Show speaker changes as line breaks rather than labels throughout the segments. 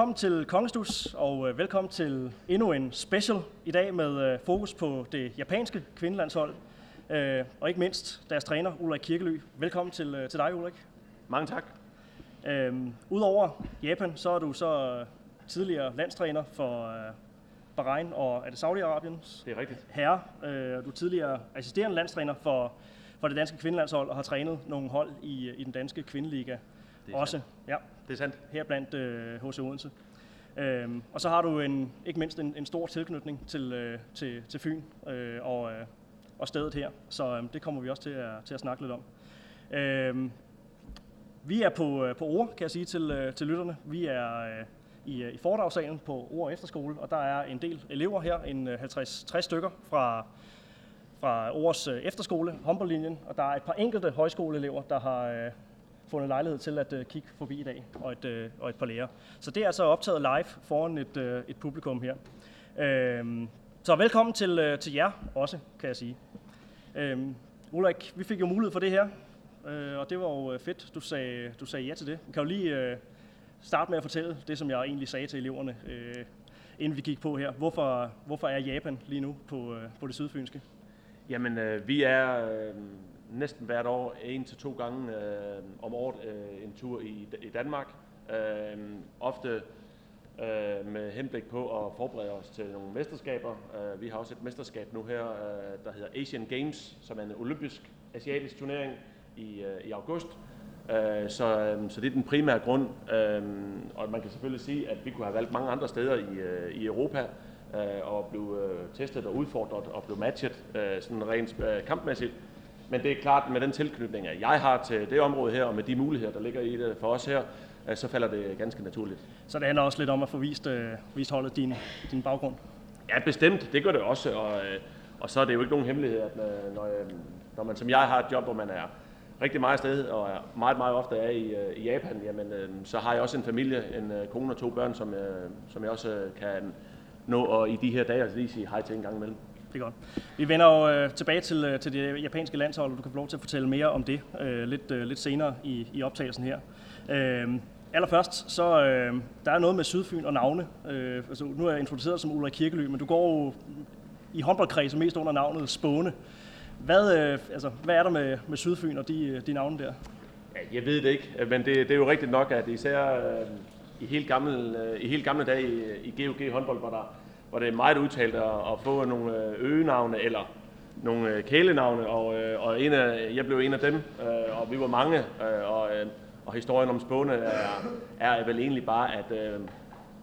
velkommen til Kongestus, og øh, velkommen til endnu en special i dag med øh, fokus på det japanske kvindelandshold, øh, og ikke mindst deres træner, Ulrik Kirkely. Velkommen til, til dig, Ulrik.
Mange tak.
Øhm, Udover Japan, så er du så tidligere landstræner for Bahrain og er det Saudi-Arabiens
Det er rigtigt.
herre. Øh, du er tidligere assisterende landstræner for, for det danske kvindelandshold og har trænet nogle hold i, i den danske kvindeliga også.
sandt.
Ja,
det er sandt.
her blandt øh, HC Odense. Øhm, og så har du en, ikke mindst en, en stor tilknytning til, øh, til, til Fyn øh, og, øh, og stedet her, så øh, det kommer vi også til at, til at snakke lidt om. Øhm, vi er på, øh, på ord, kan jeg sige til, øh, til lytterne. Vi er øh, i, øh, i foredragssalen på Ord Efterskole, og der er en del elever her, en øh, 50-60 stykker fra, fra Ords øh, efterskole, efterskole, håndboldlinjen, og der er et par enkelte højskoleelever, der har øh, fundet lejlighed til at øh, kigge forbi i dag, og et, øh, og et par lærer. Så det er altså optaget live foran et, øh, et publikum her. Øhm, så velkommen til, øh, til jer også, kan jeg sige. Øhm, Ulrik, vi fik jo mulighed for det her, øh, og det var jo øh, fedt, du sagde, du sagde ja til det. Kan du lige øh, starte med at fortælle det, som jeg egentlig sagde til eleverne, øh, inden vi gik på her. Hvorfor, hvorfor er Japan lige nu på, øh, på det sydfynske?
Jamen, øh, vi er øh, næsten hvert år en til to gange øh, om året øh, en tur i, i Danmark. Øh, ofte øh, med henblik på at forberede os til nogle mesterskaber. Øh, vi har også et mesterskab nu her, øh, der hedder Asian Games, som er en olympisk asiatisk turnering i, øh, i august. Øh, så, øh, så det er den primære grund. Øh, og man kan selvfølgelig sige, at vi kunne have valgt mange andre steder i, øh, i Europa øh, og blive øh, testet og udfordret og blive matchet øh, sådan rent øh, kampmæssigt. Men det er klart, at med den tilknytning, jeg har til det område her, og med de muligheder, der ligger i det for os her, så falder det ganske naturligt.
Så det handler også lidt om at få vist, øh, vist holdet din, din baggrund.
Ja, bestemt. Det gør det også. Og, øh, og så er det jo ikke nogen hemmelighed, at øh, når, øh, når man som jeg har et job, hvor man er rigtig meget afsted, og meget, meget ofte er i, øh, i Japan, jamen, øh, så har jeg også en familie, en øh, kone og to børn, som, øh, som jeg også øh, kan nå og i de her dage altså lige sige hej til en gang imellem.
Det er godt. Vi vender jo øh, tilbage til, øh, til det japanske landshold, og du kan få lov til at fortælle mere om det øh, lidt, øh, lidt senere i, i optagelsen her. Øh, allerførst, så øh, der er noget med Sydfyn og navne. Øh, altså, nu er jeg introduceret som Ulrik Kirkely, men du går jo i håndboldkredsen mest under navnet Spåne. Hvad, øh, altså, hvad er der med, med Sydfyn og de, øh, de navne der?
Ja, jeg ved det ikke, men det, det er jo rigtigt nok, at især øh, i helt gamle, øh, i helt gamle dage i, i GOG håndbold, hvor, der, hvor det er meget udtalt at, at få nogle øh, øgenavne eller nogle øh, kælenavne, og, øh, og en af, jeg blev en af dem, og vi var mange, og, og historien om Spåne er, er vel egentlig bare, at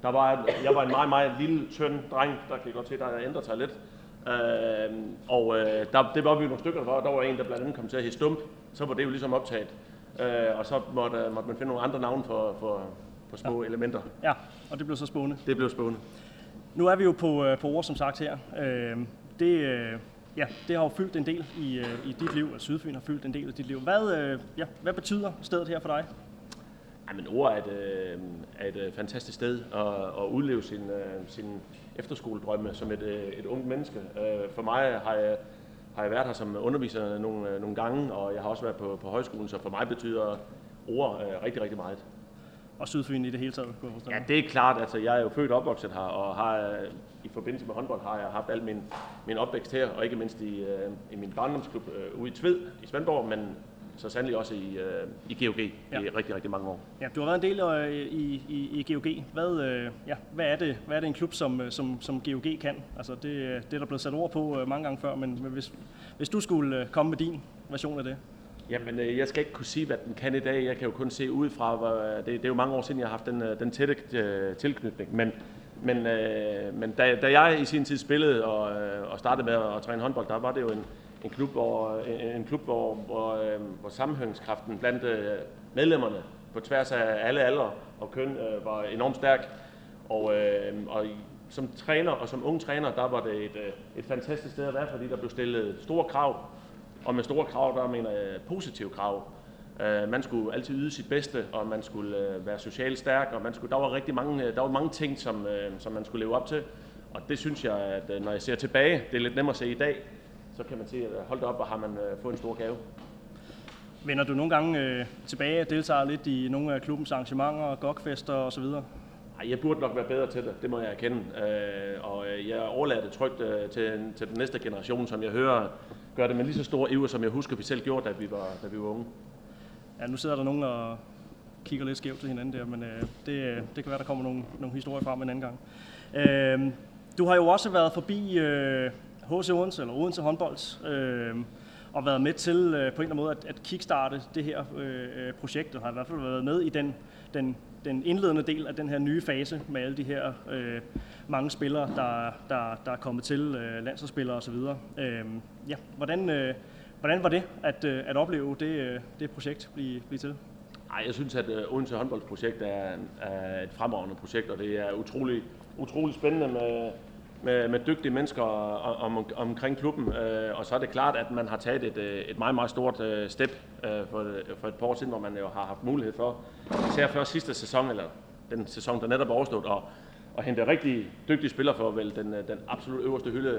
der var, jeg var en meget, meget lille, tynd dreng, der kan jeg godt se, der har ændret sig lidt, Øh, og øh, der, det var vi nogle stykker, der var, der var en, der blandt andet kom til at hedde Stump, så var det jo ligesom optaget. Øh, og så måtte, måtte man finde nogle andre navne for, for, for små ja. elementer.
Ja, og det blev så Spåne.
Det blev spændende.
Nu er vi jo på, øh, på ord, som sagt her. Øh, det, øh, ja, det har jo fyldt en del i, øh, i dit liv, og Sydfyn har fyldt en del i dit liv. Hvad, øh, ja, hvad betyder stedet her for dig?
Jamen, men ord er et, øh, er et øh, fantastisk sted at, at udleve sin, øh, sin efterskoledrømme som et, øh, et ungt menneske. Øh, for mig har jeg, har jeg været her som underviser nogle, øh, nogle gange, og jeg har også været på, på højskolen, så for mig betyder ord øh, rigtig, rigtig meget.
Og Sydfyn i det hele taget, kunne jeg
Ja, det er klart. Altså, jeg er jo født og opvokset her, og har i forbindelse med håndbold har jeg haft al min, min opvækst her, og ikke mindst i, øh, i min barndomsklub øh, ude i Tved i Svendborg, men så sandelig også i, øh, i GOG ja. I rigtig, rigtig mange år.
Ja, du har været en del øh, i, i, i GOG. Hvad, øh, ja, hvad, er det, hvad er det en klub, som, øh, som, som GOG kan? Altså, det, øh, det er der blevet sat ord på øh, mange gange før, men men hvis, hvis du skulle øh, komme med din version af det.
Jamen, øh, jeg skal ikke kunne sige, hvad den kan i dag. Jeg kan jo kun se ud fra, hvor, øh, det, det er jo mange år siden, jeg har haft den, øh, den tætte tilknytning. Men, men, men da, da jeg i sin tid spillede og, og startede med at, træne håndbold, der var det jo en, en klub, hvor, en, en klub, hvor, hvor, hvor sammenhængskraften blandt medlemmerne på tværs af alle aldre og køn var enormt stærk. Og, og som træner og som ung træner, der var det et, et fantastisk sted at være, fordi der blev stillet store krav. Og med store krav, der mener jeg positive krav. Øh, man skulle altid yde sit bedste, og man skulle øh, være socialt stærk, og man skulle, der var rigtig mange, øh, der var mange ting, som, øh, som man skulle leve op til. Og det synes jeg, at øh, når jeg ser tilbage, det er lidt nemmere at se i dag, så kan man se, at hold op, og har man øh, fået en stor gave.
Vender du nogle gange øh, tilbage og deltager lidt i nogle af klubbens arrangementer, gokfester osv.?
Ej, jeg burde nok være bedre til det, det må jeg erkende. Øh, og jeg overlader det trygt øh, til, til den næste generation, som jeg hører gør det med lige så stor iver, som jeg husker, vi selv gjorde, da vi var, da vi var unge.
Ja, nu sidder der nogen og kigger lidt skævt til hinanden der, men øh, det, øh, det kan være, der kommer nogle, nogle historier frem en anden gang. Øh, du har jo også været forbi øh, HC Odense, eller Odense håndbold, øh, og været med til øh, på en eller anden måde at, at kickstarte det her øh, øh projekt, og har i hvert fald været med i den, den, den indledende del af den her nye fase med alle de her øh, mange spillere, der, der, der er kommet til, øh, landsholdsspillere osv. Øh, ja, hvordan, øh, hvordan var det at, øh, at opleve det, øh, det projekt blive, blive til?
Ej, jeg synes, at øh, Odense håndboldsprojekt er, er et fremragende projekt, og det er utrolig, utrolig spændende med, med, med dygtige mennesker om, omkring klubben. Øh, og så er det klart, at man har taget et, øh, et meget, meget stort øh, step øh, for, for et par år siden, hvor man jo har haft mulighed for, især før sidste sæson, eller den sæson, der netop er overstået, og, og hente rigtig dygtige spillere for vel den, øh, den absolut øverste hylde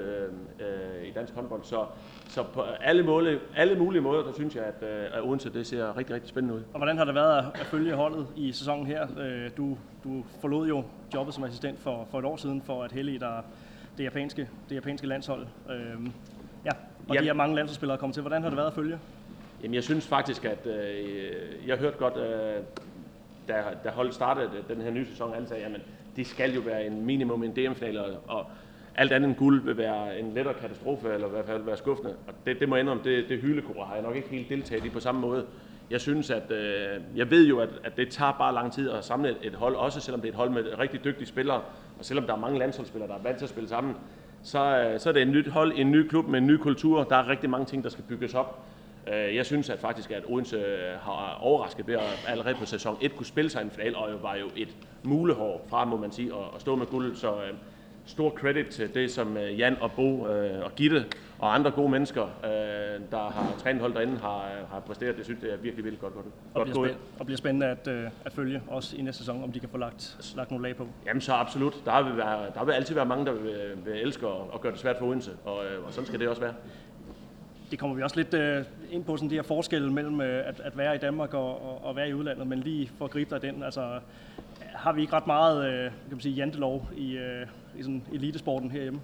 øh, i dansk håndbold. Så, så på alle, måle, alle mulige måder, der synes jeg, at, at Odense det ser rigtig, rigtig spændende ud.
Og hvordan har det været at følge holdet i sæsonen her? Du, du forlod jo jobbet som assistent for, for et år siden for at Helle, der det japanske, det japanske landshold. Øhm, ja, og ja. de her mange landsholdsspillere kommet til. Hvordan har det været at følge?
Jamen, jeg synes faktisk, at øh, jeg hørte godt, øh, da, da holdet startede den her nye sæson, alle sagde, jamen, det skal jo være en minimum en DM-finale, og alt andet end guld vil være en lettere katastrofe, eller i hvert fald være skuffende. Og det, det må jeg om, det, det hyldekor har jeg nok ikke helt deltaget i på samme måde. Jeg synes, at øh, jeg ved jo, at, at det tager bare lang tid at samle et hold, også selvom det er et hold med rigtig dygtige spillere, og selvom der er mange landsholdsspillere, der er vant til at spille sammen, så, øh, så er det et nyt hold, en ny klub med en ny kultur. Der er rigtig mange ting, der skal bygges op. Øh, jeg synes at faktisk, at Odense øh, har overrasket ved at allerede på sæson 1 kunne spille sig en final, og var jo et mulehår fra, må man sige, at stå med guld. Så øh, stor credit til det, som øh, Jan og Bo øh, og Gitte og andre gode mennesker, øh, der har trænet hold derinde, har, har præsteret. Det synes jeg er virkelig, virkelig godt, godt,
og bliver gået. Og bliver spændende at, øh, at følge også i næste sæson, om de kan få lagt, lagt nogle lag på.
Jamen så absolut. Der vil, være, der vil altid være mange, der vil, vil elske at, at gøre det svært for Odense, og, og sådan skal det også være
det kommer vi også lidt øh, ind på, sådan de her forskelle mellem øh, at, at være i Danmark og, og, og være i udlandet, men lige for at gribe dig den, altså har vi ikke ret meget øh, kan man sige, jantelov i, øh, i sådan elitesporten herhjemme?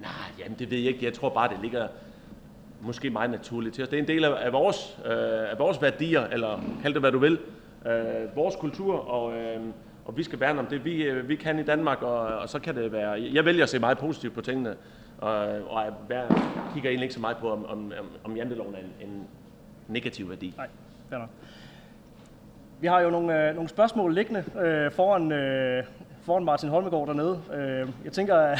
Nej, jamen det ved jeg ikke. Jeg tror bare, det ligger måske meget naturligt til os. Det er en del af, af, vores, øh, af vores værdier, eller kald det hvad du vil, øh, vores kultur, og, øh, og vi skal værne om det, vi, øh, vi kan i Danmark, og, og så kan det være... Jeg vælger at se meget positivt på tingene, og, og jeg kigger egentlig ikke så meget på, om, om, om janteloven er en, en negativ værdi.
Nej, fair nok. Vi har jo nogle, øh, nogle spørgsmål liggende øh, foran, øh, foran Martin Holmegård dernede. Øh, jeg tænker,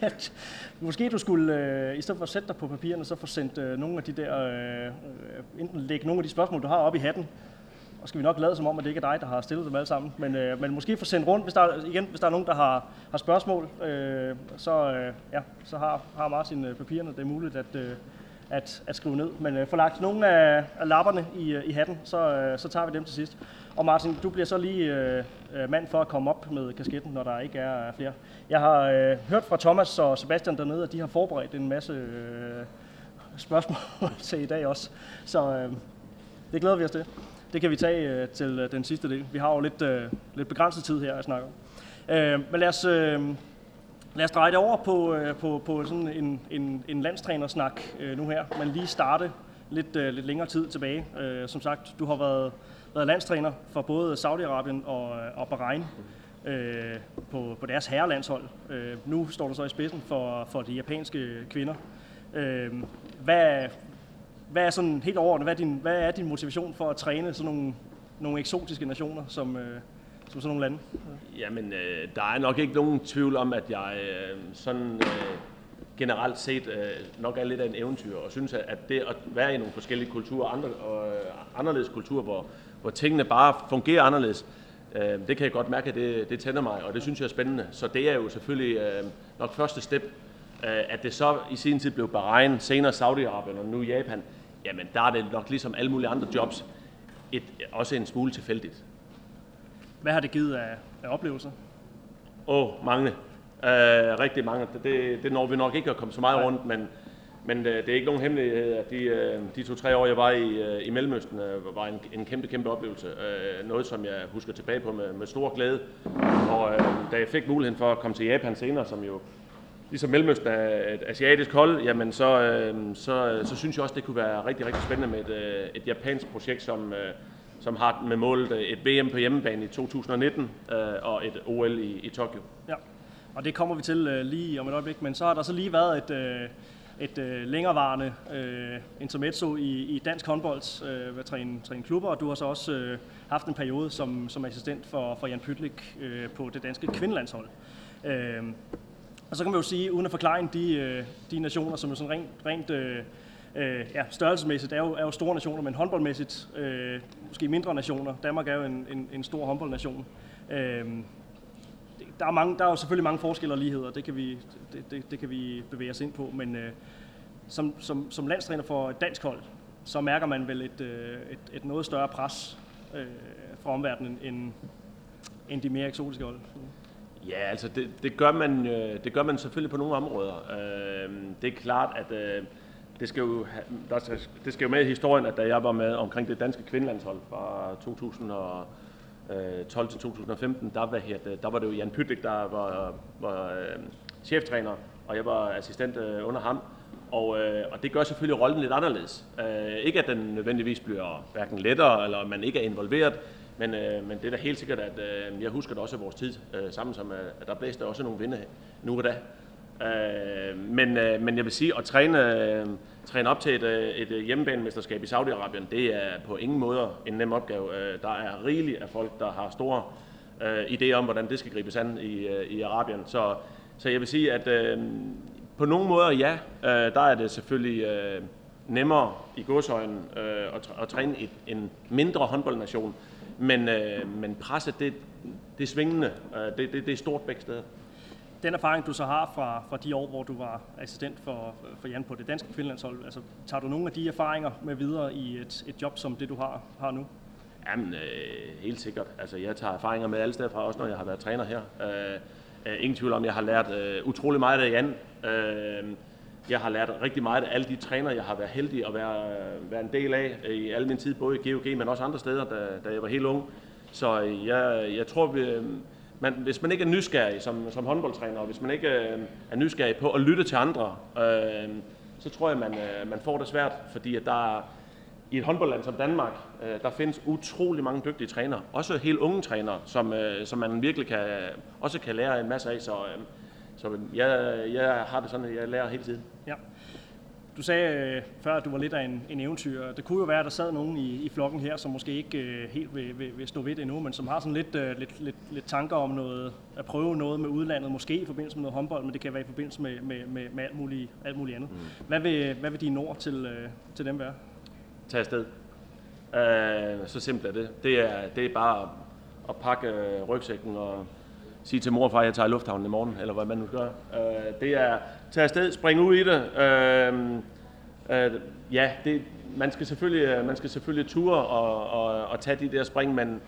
at måske du skulle, øh, i stedet for at sætte dig på papirerne, så få sendt øh, nogle af de der, øh, enten lægge nogle af de spørgsmål, du har op i hatten, og skal vi nok lade som om, at det ikke er dig, der har stillet dem alle sammen. Men, øh, men måske få sendt rundt, hvis der, igen, hvis der er nogen, der har, har spørgsmål, øh, så, øh, ja, så har, har Martin øh, papirerne. Det er muligt at, øh, at, at skrive ned. Men øh, få lagt nogle af, af lapperne i, øh, i hatten, så, øh, så tager vi dem til sidst. Og Martin, du bliver så lige øh, øh, mand for at komme op med kasketten, når der ikke er flere. Jeg har øh, hørt fra Thomas og Sebastian dernede, at de har forberedt en masse øh, spørgsmål til i dag også. Så øh, det glæder vi os til. Det kan vi tage øh, til øh, den sidste del. Vi har jo lidt, øh, lidt begrænset tid her at snakke om. Øh, men lad os, øh, lad os dreje det over på, øh, på, på sådan en, en, en landstrænersnak øh, nu her, men lige starte lidt, øh, lidt længere tid tilbage. Øh, som sagt, du har været, været landstræner for både Saudi-Arabien og, øh, og Bahrain øh, på, på deres herrelandshold. Øh, nu står du så i spidsen for, for de japanske kvinder. Øh, hvad, hvad er sådan helt overordnet, hvad er din, hvad er din motivation for at træne sådan nogle, nogle eksotiske nationer som, øh, som sådan nogle lande?
Jamen, øh, der er nok ikke nogen tvivl om, at jeg øh, sådan øh, generelt set øh, nok er lidt af en eventyr, og synes, at det at være i nogle forskellige kulturer, andre, og, øh, anderledes kulturer, hvor, hvor tingene bare fungerer anderledes, øh, det kan jeg godt mærke, at det, det tænder mig, og det synes jeg er spændende. Så det er jo selvfølgelig øh, nok første step, øh, at det så i sin tid blev Bahrain, senere Saudi-Arabien og nu Japan, jamen der er det nok ligesom alle mulige andre jobs, et, også en smule tilfældigt.
Hvad har det givet af, af oplevelser?
Åh, oh, mange. Uh, rigtig mange. Det, det når vi nok ikke at komme så meget Nej. rundt, men, men øh, det er ikke nogen hemmelighed, at de, øh, de to-tre år, jeg var i, øh, i Mellemøsten, øh, var en, en kæmpe, kæmpe oplevelse. Øh, noget, som jeg husker tilbage på med, med stor glæde. Og øh, da jeg fik muligheden for at komme til Japan senere, som jo ligesom Mellemøsten er et asiatisk hold, jamen så, øh, så, så synes jeg også, det kunne være rigtig, rigtig spændende med et, øh, et japansk projekt, som, øh, som har med målet øh, et VM på hjemmebane i 2019 øh, og et OL i, i Tokyo.
Ja, og det kommer vi til øh, lige om et øjeblik, men så har der så lige været et, øh, et øh, længerevarende øh, intermezzo i, i dansk håndbold øh, ved at træne, træne klubber, og du har så også øh, haft en periode som, som assistent for, for Jan Pytlik øh, på det danske kvindelandshold. Øh, og så kan man jo sige, uden at forklare de, øh, de nationer, som er sådan rent, rent øh, øh, ja, størrelsesmæssigt er jo, er jo store nationer, men håndboldmæssigt øh, måske mindre nationer. Danmark er jo en, en, en stor håndboldnation. Øh, der er, mange, der er jo selvfølgelig mange forskelle og ligheder, det kan vi, det, det, det kan vi bevæge os ind på, men øh, som, som, som landstræner for et dansk hold, så mærker man vel et, øh, et, et noget større pres øh, fra omverdenen end, end de mere eksotiske hold.
Ja, altså det, det, gør man, øh, det gør man selvfølgelig på nogle områder. Øh, det er klart, at øh, det skal, jo, der skal, det skal jo med i historien, at da jeg var med omkring det danske kvindelandshold fra 2012 øh, til 2015, der var, her, der var det jo Jan Pytlik, der var, var øh, cheftræner, og jeg var assistent øh, under ham. Og, øh, og det gør selvfølgelig rollen lidt anderledes. Øh, ikke at den nødvendigvis bliver hverken lettere, eller man ikke er involveret, men, øh, men det er da helt sikkert, at øh, jeg husker da også vores tid øh, sammen, som at der blæste også nogle vinde nu og da. Øh, men, øh, men jeg vil sige, at træne, øh, træne op til et, øh, et øh, hjemmebanemesterskab i Saudi-Arabien, det er på ingen måde en nem opgave. Øh, der er rigeligt af folk, der har store øh, idéer om, hvordan det skal gribes an i, øh, i Arabien. Så, så jeg vil sige, at øh, på nogle måder ja, øh, der er det selvfølgelig øh, nemmere i godsøjen øh, at, at træne et, en mindre håndboldnation, men, øh, men presset, det, det er svingende. Øh, det, det, det er stort begge steder.
Den erfaring, du så har fra, fra de år, hvor du var assistent for, for Jan på det danske kvindelandshold, altså, tager du nogle af de erfaringer med videre i et, et job som det, du har, har nu?
Jamen, øh, helt sikkert. Altså, jeg tager erfaringer med alle steder fra, også når jeg har været træner her. Øh, øh, ingen tvivl om, jeg har lært øh, utrolig meget af Jan. Øh, jeg har lært rigtig meget af alle de træner, jeg har været heldig at være, være en del af øh, i al min tid, både i GOG, men også andre steder, da, da jeg var helt ung. Så øh, jeg, jeg tror, vi, øh, man, hvis man ikke er nysgerrig som, som håndboldtræner, og hvis man ikke øh, er nysgerrig på at lytte til andre, øh, så tror jeg, man, øh, man får det svært, fordi at der er, i et håndboldland som Danmark, øh, der findes utrolig mange dygtige trænere, også helt unge trænere, som, øh, som man virkelig kan, også kan lære en masse af. Så, øh, så jeg, jeg har det sådan, at jeg lærer hele tiden.
Du sagde øh, før, at du var lidt af en, en eventyr. Det kunne jo være, at der sad nogen i, i flokken her, som måske ikke øh, helt vil, vil, vil stå ved det endnu, men som har sådan lidt, øh, lidt, lidt, lidt tanker om noget, at prøve noget med udlandet, måske i forbindelse med noget håndbold, men det kan være i forbindelse med, med, med, med alt, muligt, alt muligt andet. Mm. Hvad, vil, hvad vil dine ord til, øh, til dem være?
Tag afsted. Øh, så simpelt er det. Det er, det er bare at pakke øh, rygsækken og sige til mor og far, at jeg tager i lufthavnen i morgen, eller hvad man nu gør. Øh, det er tage afsted, springe ud i det. Øh, øh, ja, det, man skal selvfølgelig, øh, man skal selvfølgelig ture og, og, og tage de der spring, men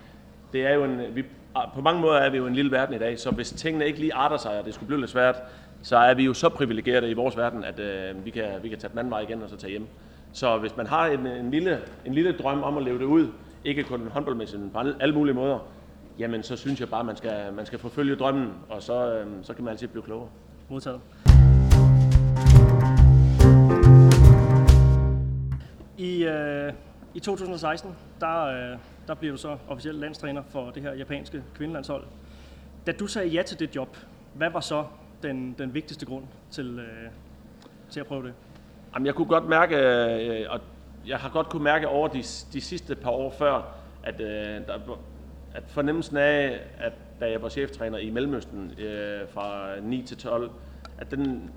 det er jo en, vi, ah, på mange måder er vi jo en lille verden i dag, så hvis tingene ikke lige arter sig, og det skulle blive lidt svært, så er vi jo så privilegerede i vores verden, at øh, vi, kan, vi kan tage den anden vej igen og så tage hjem. Så hvis man har en, en, lille, en lille drøm om at leve det ud, ikke kun håndboldmæssigt, men på alle mulige måder, jamen så synes jeg bare, at man skal, man skal forfølge drømmen, og så, øh, så kan man altid blive klogere.
Modtaget. I, øh, I 2016, der, øh, der bliver du så officielt landstræner for det her japanske kvindelandshold. Da du sagde ja til det job, hvad var så den, den vigtigste grund til, øh, til at prøve det?
Jamen, jeg kunne godt mærke, øh, og jeg har godt kunne mærke over de, de sidste par år før, at, øh, der, at fornemmelsen af, at da jeg var cheftræner i Mellemøsten øh, fra 9 til 12, at den,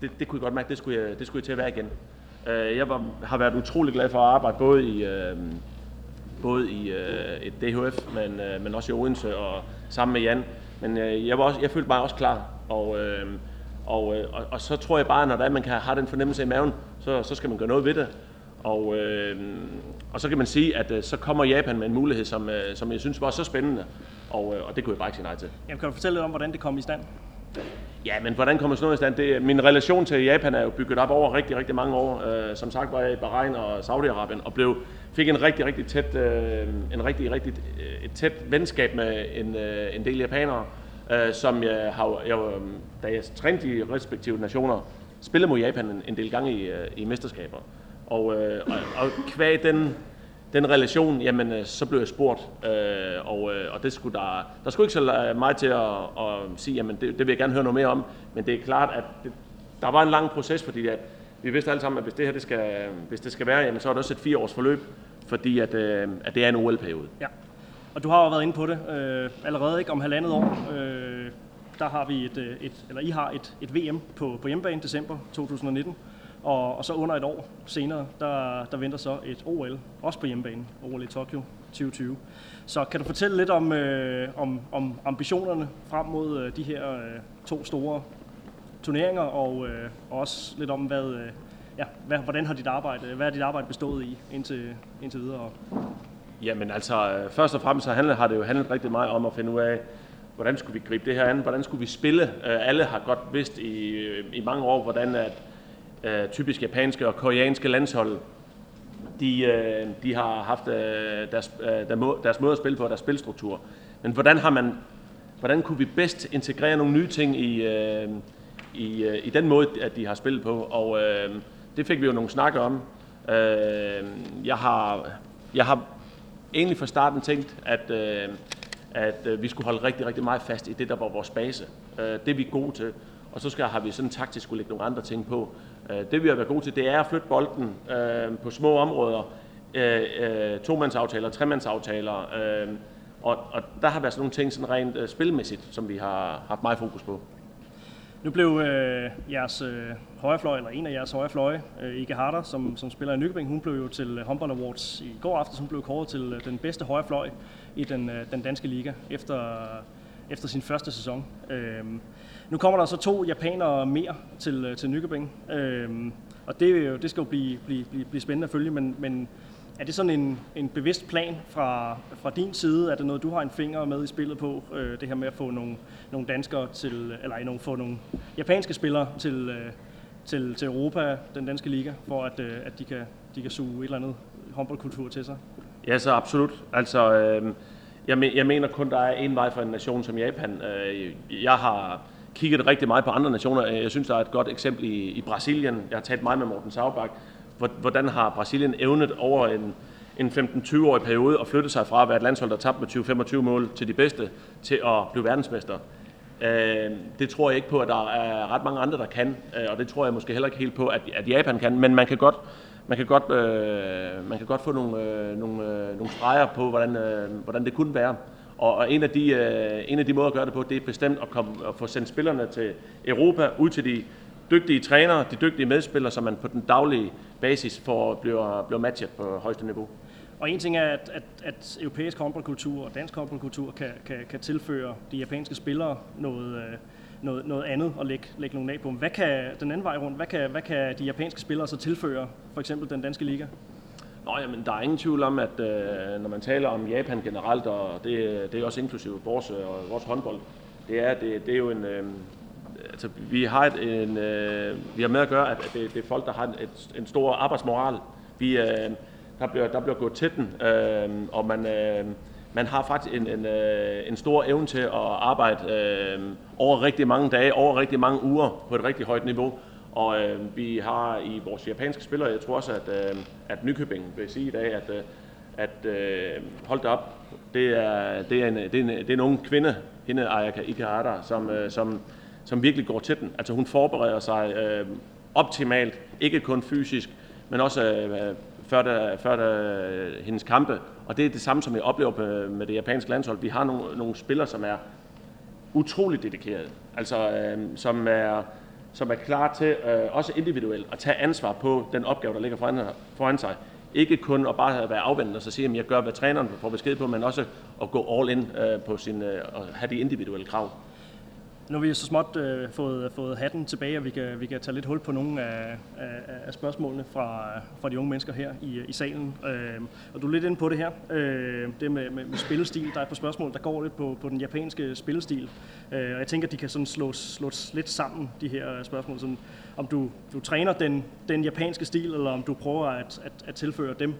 det, det kunne jeg godt mærke, det skulle jeg, det skulle jeg til at være igen. Øh, jeg var, har været utrolig glad for at arbejde både i, øh, både i øh, et DHF, men, øh, men også i Odense og sammen med Jan. Men øh, jeg, var også, jeg følte mig også klar, og, øh, og, øh, og, og så tror jeg bare, når der er, man kan have den fornemmelse i maven, så, så skal man gøre noget ved det. Og, øh, og så kan man sige, at øh, så kommer Japan med en mulighed, som, øh, som jeg synes var så spændende, og, øh, og det kunne jeg bare ikke sige nej til.
Jamen, kan du fortælle lidt om, hvordan det kom i stand?
Ja, men hvordan kommer sådan noget i stand? Det, min relation til Japan er jo bygget op over rigtig, rigtig mange år. Øh, som sagt var jeg i Bahrain og Saudi-Arabien og blev, fik en rigtig, rigtig tæt, øh, en rigtig, rigtig øh, et tæt venskab med en, øh, en del japanere, øh, som jeg har, jeg, øh, da jeg trænede i respektive nationer, spillede mod Japan en, en del gange i, øh, i mesterskaber. Og, øh, og, og kvæg den den relation, jamen øh, så blev jeg spurgt, øh, og, øh, og det skulle der, der skulle ikke så meget til at, at sige, jamen det, det vil jeg gerne høre noget mere om, men det er klart, at det, der var en lang proces, fordi at vi vidste alle sammen, at hvis det her det skal, hvis det skal være, jamen så er det også et fire års forløb, fordi at, øh, at det er en OL-periode.
Ja, og du har jo været inde på det øh, allerede ikke om halvandet år. Øh, der har vi et, øh, et, eller I har et, et VM på, på hjemmebane december 2019. Og, og så under et år senere, der, der venter så et OL, også på hjemmebane, OL i Tokyo 2020. Så kan du fortælle lidt om, øh, om, om ambitionerne frem mod øh, de her øh, to store turneringer, og øh, også lidt om, hvad, øh, ja, hvad, hvordan har dit arbejde, hvad er dit arbejde bestået i indtil, indtil videre?
Jamen altså, øh, først og fremmest så handlet, har det jo handlet rigtig meget om at finde ud af, hvordan skulle vi gribe det her an, hvordan skulle vi spille. Øh, alle har godt vidst i, øh, i mange år, hvordan at øh, typisk japanske og koreanske landshold, de, øh, de har haft øh, deres, øh, deres måde at spille på, deres spilstruktur. Men hvordan har man, hvordan kunne vi bedst integrere nogle nye ting i, øh, i, øh, i den måde, at de har spillet på? Og øh, det fik vi jo nogle snakke om. Øh, jeg, har, jeg har egentlig fra starten tænkt, at, øh, at øh, vi skulle holde rigtig, rigtig meget fast i det, der var vores base. Øh, det vi er gode til. Og så skal, har vi sådan taktisk skulle lægge nogle andre ting på. Øh, det vi har været gode til, det er at flytte bolden øh, på små områder. Øh, øh, tomandsaftaler, tremandsaftaler. Øh, og, og der har været sådan nogle ting sådan rent øh, spilmæssigt, som vi har haft meget fokus på.
Nu blev øh, jeres øh, højrefløj, eller en af jeres højrefløje, øh, Ike Harder, som, som spiller i Nykøbing, hun blev jo til øh, Humboldt Awards i går aftes. Hun blev kåret til øh, den bedste højrefløj i den, øh, den danske liga efter, efter sin første sæson. Øh, nu kommer der så to japanere mere til, øh, til Nykøbing, øhm, og det, øh, det skal jo blive, blive, blive, blive spændende at følge, men, men er det sådan en, en bevidst plan fra, fra din side? Er det noget, du har en finger med i spillet på, øh, det her med at få nogle, nogle danskere til, eller nogle, få nogle japanske spillere til, øh, til, til Europa, den danske liga, for at, øh, at de, kan, de kan suge et eller andet håndboldkultur til sig?
Ja, så absolut. Altså, øh, jeg, men, jeg mener kun, der er en vej for en nation som Japan. Øh, jeg har kigget rigtig meget på andre nationer. Øh, jeg synes, der er et godt eksempel i, i Brasilien. Jeg har talt meget med Morten Saubach. Hvordan har Brasilien evnet over en, en 15-20-årig periode at flytte sig fra at være et landshold, der tabte med 20-25 mål til de bedste, til at blive verdensmester. Øh, det tror jeg ikke på, at der er ret mange andre, der kan, øh, og det tror jeg måske heller ikke helt på, at, at Japan kan, men man kan godt, man kan godt, øh, man kan godt få nogle, øh, nogle, øh, nogle streger på, hvordan, øh, hvordan det kunne være. Og, og en, af de, øh, en af de måder at gøre det på, det er bestemt at, komme, at få sendt spillerne til Europa, ud til de dygtige trænere, de dygtige medspillere, som man på den daglige basis får, bliver, bliver matchet på højeste niveau.
Og en ting er, at, at, at europæisk håndboldkultur og dansk håndboldkultur kan, kan, kan tilføre de japanske spillere noget, øh, noget, noget andet og lægge, lægge nogle af på. Hvad kan den anden vej rundt, hvad kan, hvad kan de japanske spillere så tilføre for eksempel den danske liga?
Nå, jamen, der er ingen tvivl om, at øh, når man taler om Japan generelt, og det, det er også inklusive vores, og vores håndbold, det er, det, det er jo en... Øh, altså, vi har, et, en, øh, vi har med at gøre, at det, det er folk, der har et, en stor arbejdsmoral. Vi, øh, der, bliver, der bliver gået til den, øh, og man, øh, man har faktisk en, en, øh, en stor evne til at arbejde øh, over rigtig mange dage, over rigtig mange uger på et rigtig højt niveau. Og øh, vi har i vores japanske spillere, jeg tror også, at, øh, at Nykøbing vil sige i dag, at, øh, at øh, hold det op, det er, det, er en, det, er en, det er en ung kvinde, hende Ayaka Ikehara, som, øh, som, som virkelig går til den. Altså hun forbereder sig øh, optimalt, ikke kun fysisk, men også øh, før, der, før der, øh, hendes kampe. Og det er det samme, som jeg oplever øh, med det japanske landshold. Vi har nogle, nogle spillere, som er utrolig dedikerede. Altså, øh, som er som er klar til øh, også individuelt at tage ansvar på den opgave, der ligger foran, foran sig. Ikke kun at bare være afvendende og så sige, at jeg gør, hvad træneren får besked på, men også at gå all in øh, på sin, øh, og have de individuelle krav.
Nu har vi så småt øh, fået, fået hatten tilbage, og vi kan, vi kan tage lidt hul på nogle af, af, af spørgsmålene fra, fra de unge mennesker her i, i salen. Øh, og du er lidt inde på det her, øh, det med, med, med spillestil. Der er et par spørgsmål, der går lidt på, på den japanske spillestil. Øh, og jeg tænker, at de kan sådan slås, slås lidt sammen, de her spørgsmål. Sådan, om du, du træner den, den japanske stil, eller om du prøver at, at, at tilføre dem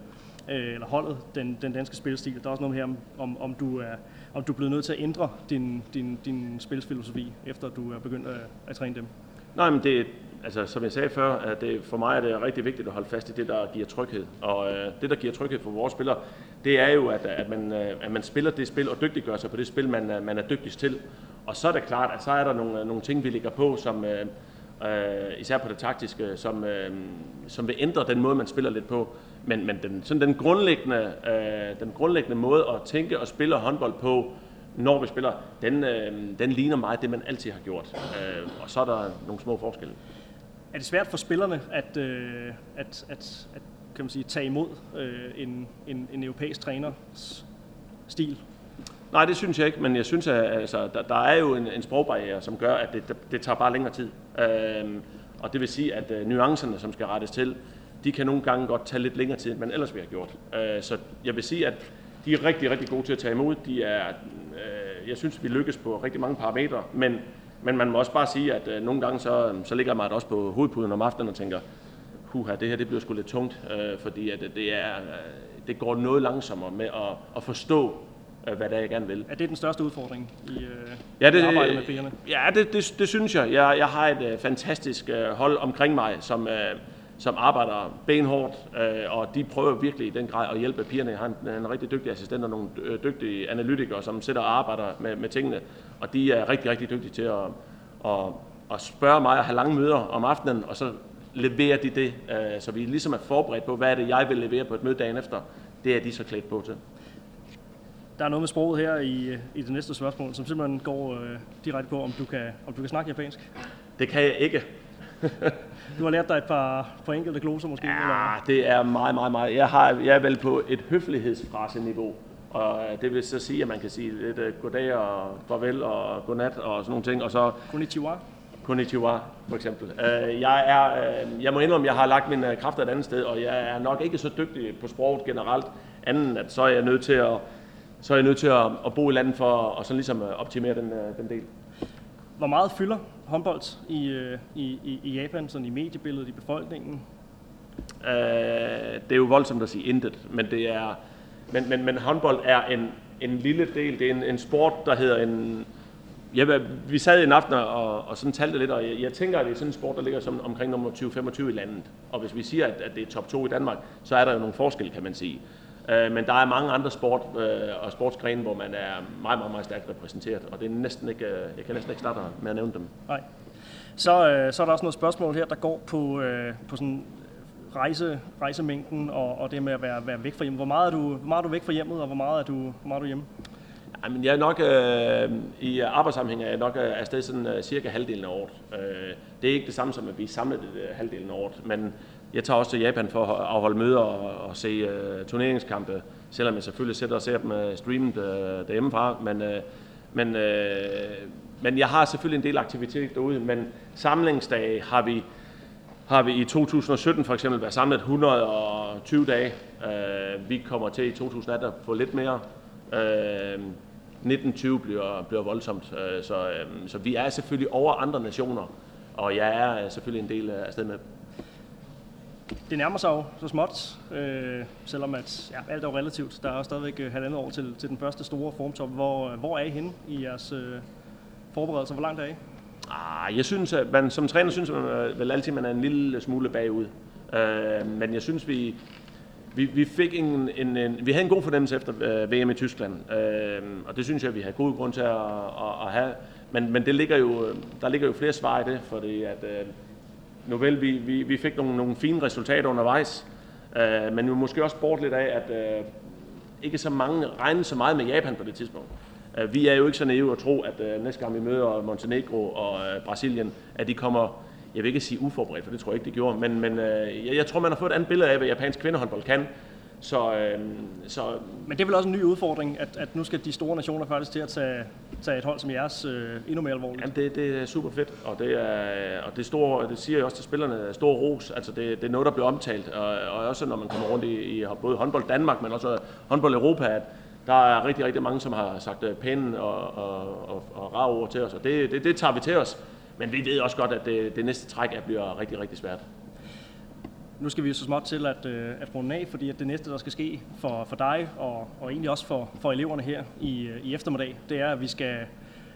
øh, eller holdet, den, den danske spillestil. Der er også noget her, om, om, du er, om du er blevet nødt til at ændre din, din, din spilsfilosofi, efter du er begyndt at, at træne dem.
Nej, men det, altså, som jeg sagde før, at det, for mig er det rigtig vigtigt at holde fast i det, der giver tryghed. Og øh, det, der giver tryghed for vores spillere, det er jo, at, at, man, øh, at man spiller det spil og dygtiggør sig på det spil, man, øh, man er dygtigst til. Og så er det klart, at så er der nogle, øh, nogle ting, vi ligger på, som, øh, øh, især på det taktiske, som, øh, som vil ændre den måde, man spiller lidt på. Men, men den, sådan den, grundlæggende, øh, den grundlæggende måde at tænke og spille håndbold på, når vi spiller, den, øh, den ligner meget det, man altid har gjort. Øh, og så er der nogle små forskelle.
Er det svært for spillerne at, øh, at, at, at kan man sige, tage imod øh, en, en, en europæisk træners stil?
Nej, det synes jeg ikke, men jeg synes, at altså, der, der er jo en, en sprogbarriere, som gør, at det, det, det tager bare længere tid. Øhm, og det vil sige, at øh, nuancerne, som skal rettes til, de kan nogle gange godt tage lidt længere tid, end man ellers ville have gjort. Øh, så jeg vil sige, at de er rigtig, rigtig gode til at tage imod. De er, øh, jeg synes, vi lykkes på rigtig mange parametre, men, men man må også bare sige, at øh, nogle gange så, så ligger mig også på hovedpuden om aftenen og tænker, huha, det her det bliver sgu lidt tungt, øh, fordi at øh, det, er, øh, det går noget langsommere med at, at forstå, hvad det er, jeg gerne vil.
Er det den største udfordring i, øh, ja, det, i arbejdet med pigerne?
Ja, det, det, det synes jeg. jeg. Jeg har et uh, fantastisk uh, hold omkring mig, som, uh, som arbejder benhårdt, øh, og de prøver virkelig i den grad at hjælpe pigerne. Jeg har en, en rigtig dygtig assistent og nogle dygtige analytikere, som sidder og arbejder med, med tingene, og de er rigtig, rigtig dygtige til at, at, at spørge mig og have lange møder om aftenen, og så leverer de det, øh, så vi ligesom er forberedt på, hvad er det, jeg vil levere på et møde dagen efter. Det er de så klædt på til.
Der er noget med sproget her i, i det næste spørgsmål, som simpelthen går øh, direkte på, om du, kan, om du kan snakke japansk.
Det kan jeg ikke.
Du har lært dig et par, par enkelte gloser måske?
Ja, eller? det er meget, meget, meget. Jeg, har, jeg er vel på et høflighedsfraseniveau. Og det vil så sige, at man kan sige lidt uh, goddag og farvel og godnat og sådan nogle ting. Og så
konnichiwa.
Konnichiwa, for eksempel. Uh, jeg, er, uh, jeg må indrømme, at jeg har lagt mine kræfter et andet sted, og jeg er nok ikke så dygtig på sproget generelt, anden at så er jeg nødt til at, så er jeg nødt til at, at bo i landet for at så ligesom optimere den, den del.
Hvor meget fylder håndbold i, øh, i, i, i Japan, sådan i mediebilledet, i befolkningen?
Uh, det er jo voldsomt at sige intet, men det er, men, men, men håndbold er en, en lille del, det er en, en sport, der hedder en, ja, vi sad en aften og, og sådan talte lidt, og jeg, jeg tænker, at det er sådan en sport, der ligger som omkring nummer 20-25 i landet. Og hvis vi siger, at, at det er top 2 i Danmark, så er der jo nogle forskelle, kan man sige. Øh, men der er mange andre sport øh, og sportsgrene, hvor man er meget, meget, meget stærkt repræsenteret, og det er næsten ikke, øh, jeg kan næsten ikke starte med at nævne dem.
Nej. Så, øh, så er der også noget spørgsmål her, der går på, øh, på sådan rejse, rejsemængden og, og det med at være, være væk fra hjemmet. Hvor meget, er du, hvor meget er du væk fra hjemmet, og hvor meget er du, hvor meget er du hjemme?
Jamen, jeg er nok, øh, i arbejdssammenhæng er jeg nok øh, afsted sådan uh, cirka halvdelen af året. Øh, det er ikke det samme som, at vi er samlet uh, halvdelen af året, men jeg tager også til Japan for at afholde møder og, og se øh, turneringskampe, selvom jeg selvfølgelig sætter og ser dem uh, streamet øh, derhjemmefra, men, øh, men, øh, men jeg har selvfølgelig en del aktivitet derude, men samlingsdage har vi, har vi i 2017 for eksempel været samlet 120 dage. Øh, vi kommer til i 2018 at få lidt mere. Øh, 1920 bliver, bliver voldsomt, øh, så, øh, så vi er selvfølgelig over andre nationer, og jeg er øh, selvfølgelig en del af stedet med
det nærmer sig jo så småt, øh, selvom at, ja, alt er jo relativt. Der er jo stadigvæk øh, halvandet år til, til den første store formtop. Hvor, øh, hvor er I henne i jeres øh, forberedelser? Hvor langt er I?
Ah, jeg synes, at man som træner synes man øh, vel altid, at man er en lille smule bagud. Øh, men jeg synes, vi, vi, vi fik en, en, en, vi havde en god fornemmelse efter øh, VM i Tyskland, øh, og det synes jeg, vi har god grund til at, at, at have. Men, men det ligger jo, der ligger jo flere svar i det, fordi at, øh, nu vel, vi, vi, vi fik nogle, nogle fine resultater undervejs, øh, men vi måske også bort lidt af, at øh, ikke så mange regnede så meget med Japan på det tidspunkt. Øh, vi er jo ikke så naive at tro, at øh, næste gang vi møder Montenegro og øh, Brasilien, at de kommer, jeg vil ikke sige uforberedt, for det tror jeg ikke, de gjorde, men, men øh, jeg, jeg tror, man har fået et andet billede af, hvad japansk kvindehåndbold kan. Så, øh, så...
Men det er vel også en ny udfordring, at, at nu skal de store nationer faktisk til at tage tage et hold som jeres øh, endnu mere alvorligt?
Jamen, det, det er super fedt, og det, er, og det, store, det siger jeg også til spillerne, stor ros. Altså, det, det er noget, der bliver omtalt, og, og også når man kommer rundt i, i både håndbold Danmark, men også håndbold Europa, at der er rigtig, rigtig mange, som har sagt øh, pæne og, og, og, og rare ord til os, og det, det, det tager vi til os. Men vi ved også godt, at det, det næste træk er, bliver rigtig, rigtig svært.
Nu skal vi så småt til at, øh, at runde af, fordi at det næste, der skal ske for, for dig, og, og egentlig også for, for eleverne her i, øh, i eftermiddag, det er, at vi skal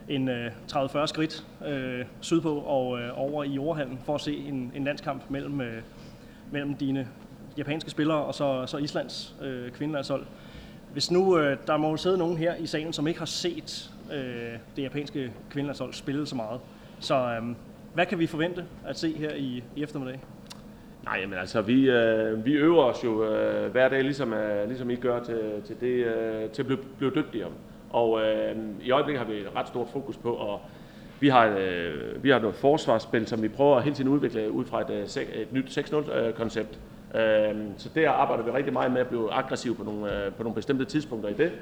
en øh, 30-40 skridt øh, sydpå og øh, over i Overhallen for at se en, en landskamp mellem, øh, mellem dine japanske spillere og så, så Islands øh, kvindelandshold. Hvis nu, øh, der må sidde nogen her i salen, som ikke har set øh, det japanske kvindelandshold spille så meget. Så øh, hvad kan vi forvente at se her i, i eftermiddag?
Nej, men altså, vi, øh, vi øver os jo øh, hver dag, ligesom, øh, ligesom I gør, til, til, det, øh, til at blive, blive dygtigere. Og øh, i øjeblikket har vi et ret stort fokus på, og vi har, øh, vi har noget forsvarsspil, som vi prøver hele tiden at udvikle ud fra et, øh, et nyt 6-0-koncept. Øh, øh, så der arbejder vi rigtig meget med at blive aggressiv på nogle, øh, på nogle bestemte tidspunkter i det.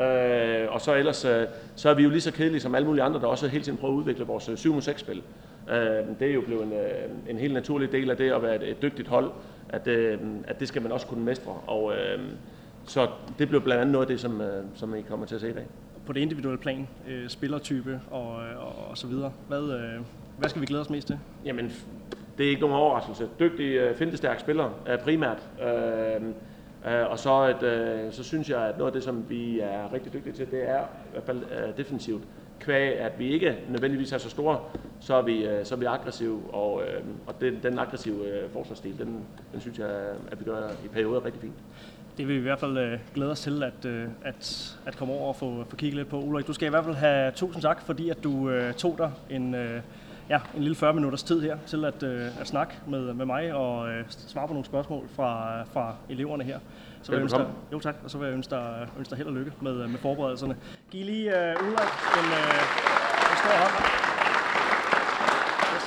Øh, og så ellers, øh, så er vi jo lige så kedelige som alle mulige andre, der også hele tiden prøver at udvikle vores øh, 7-6-spil. Øh, det er jo blevet en, øh, en helt naturlig del af det at være et, et dygtigt hold, at, øh, at det skal man også kunne mestre. Og, øh, så det bliver blandt andet noget af det, som, øh, som I kommer til at se i dag.
På det individuelle plan, øh, spillertype og, og, og så videre, hvad, øh, hvad skal vi glæde os mest til?
Jamen, det er ikke nogen overraskelse. Dygtig, øh, fintestærk spiller øh, primært. Øh, øh, og så, et, øh, så synes jeg, at noget af det, som vi er rigtig dygtige til, det er i hvert fald øh, defensivt kvæg, at vi ikke nødvendigvis er så store, så er vi, øh, så er vi aggressive, og, øh, og den, den aggressive øh, den, den synes jeg, at vi gør i perioder rigtig fint.
Det vil vi i hvert fald øh, glæde os til at, øh, at, at komme over og få, få kigget lidt på. Ulrik, du skal i hvert fald have tusind tak, fordi at du øh, tog dig en, øh, ja, en lille 40 minutters tid her til at, øh, at snakke med, med mig og øh, svare på nogle spørgsmål fra, fra eleverne her. Så vil jeg ønske dig, jo tak, og så vil jeg ønske dig, ønske dig held og lykke med, med forberedelserne. Giv lige uh, Ulrik en, uh, en stor hånd. Yes.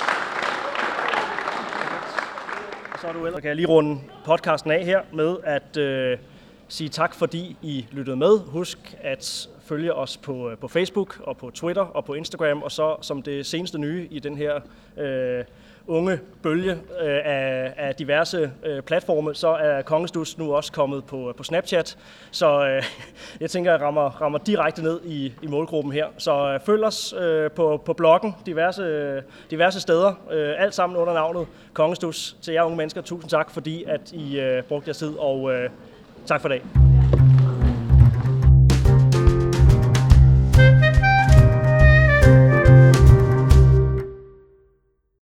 Så er du ellers. kan jeg lige runde podcasten af her med at uh, sige tak, fordi I lyttede med. Husk at følge os på, øh, på Facebook og på Twitter og på Instagram, og så som det seneste nye i den her øh, unge bølge øh, af, af diverse øh, platforme, så er Kongestus nu også kommet på, øh, på Snapchat. Så øh, jeg tænker, at jeg rammer, rammer direkte ned i, i målgruppen her. Så øh, følg os øh, på, på bloggen diverse, øh, diverse steder. Øh, alt sammen under navnet Kongestus. Til jer unge mennesker, tusind tak, fordi at I øh, brugte jeres tid, og øh, tak for i dag.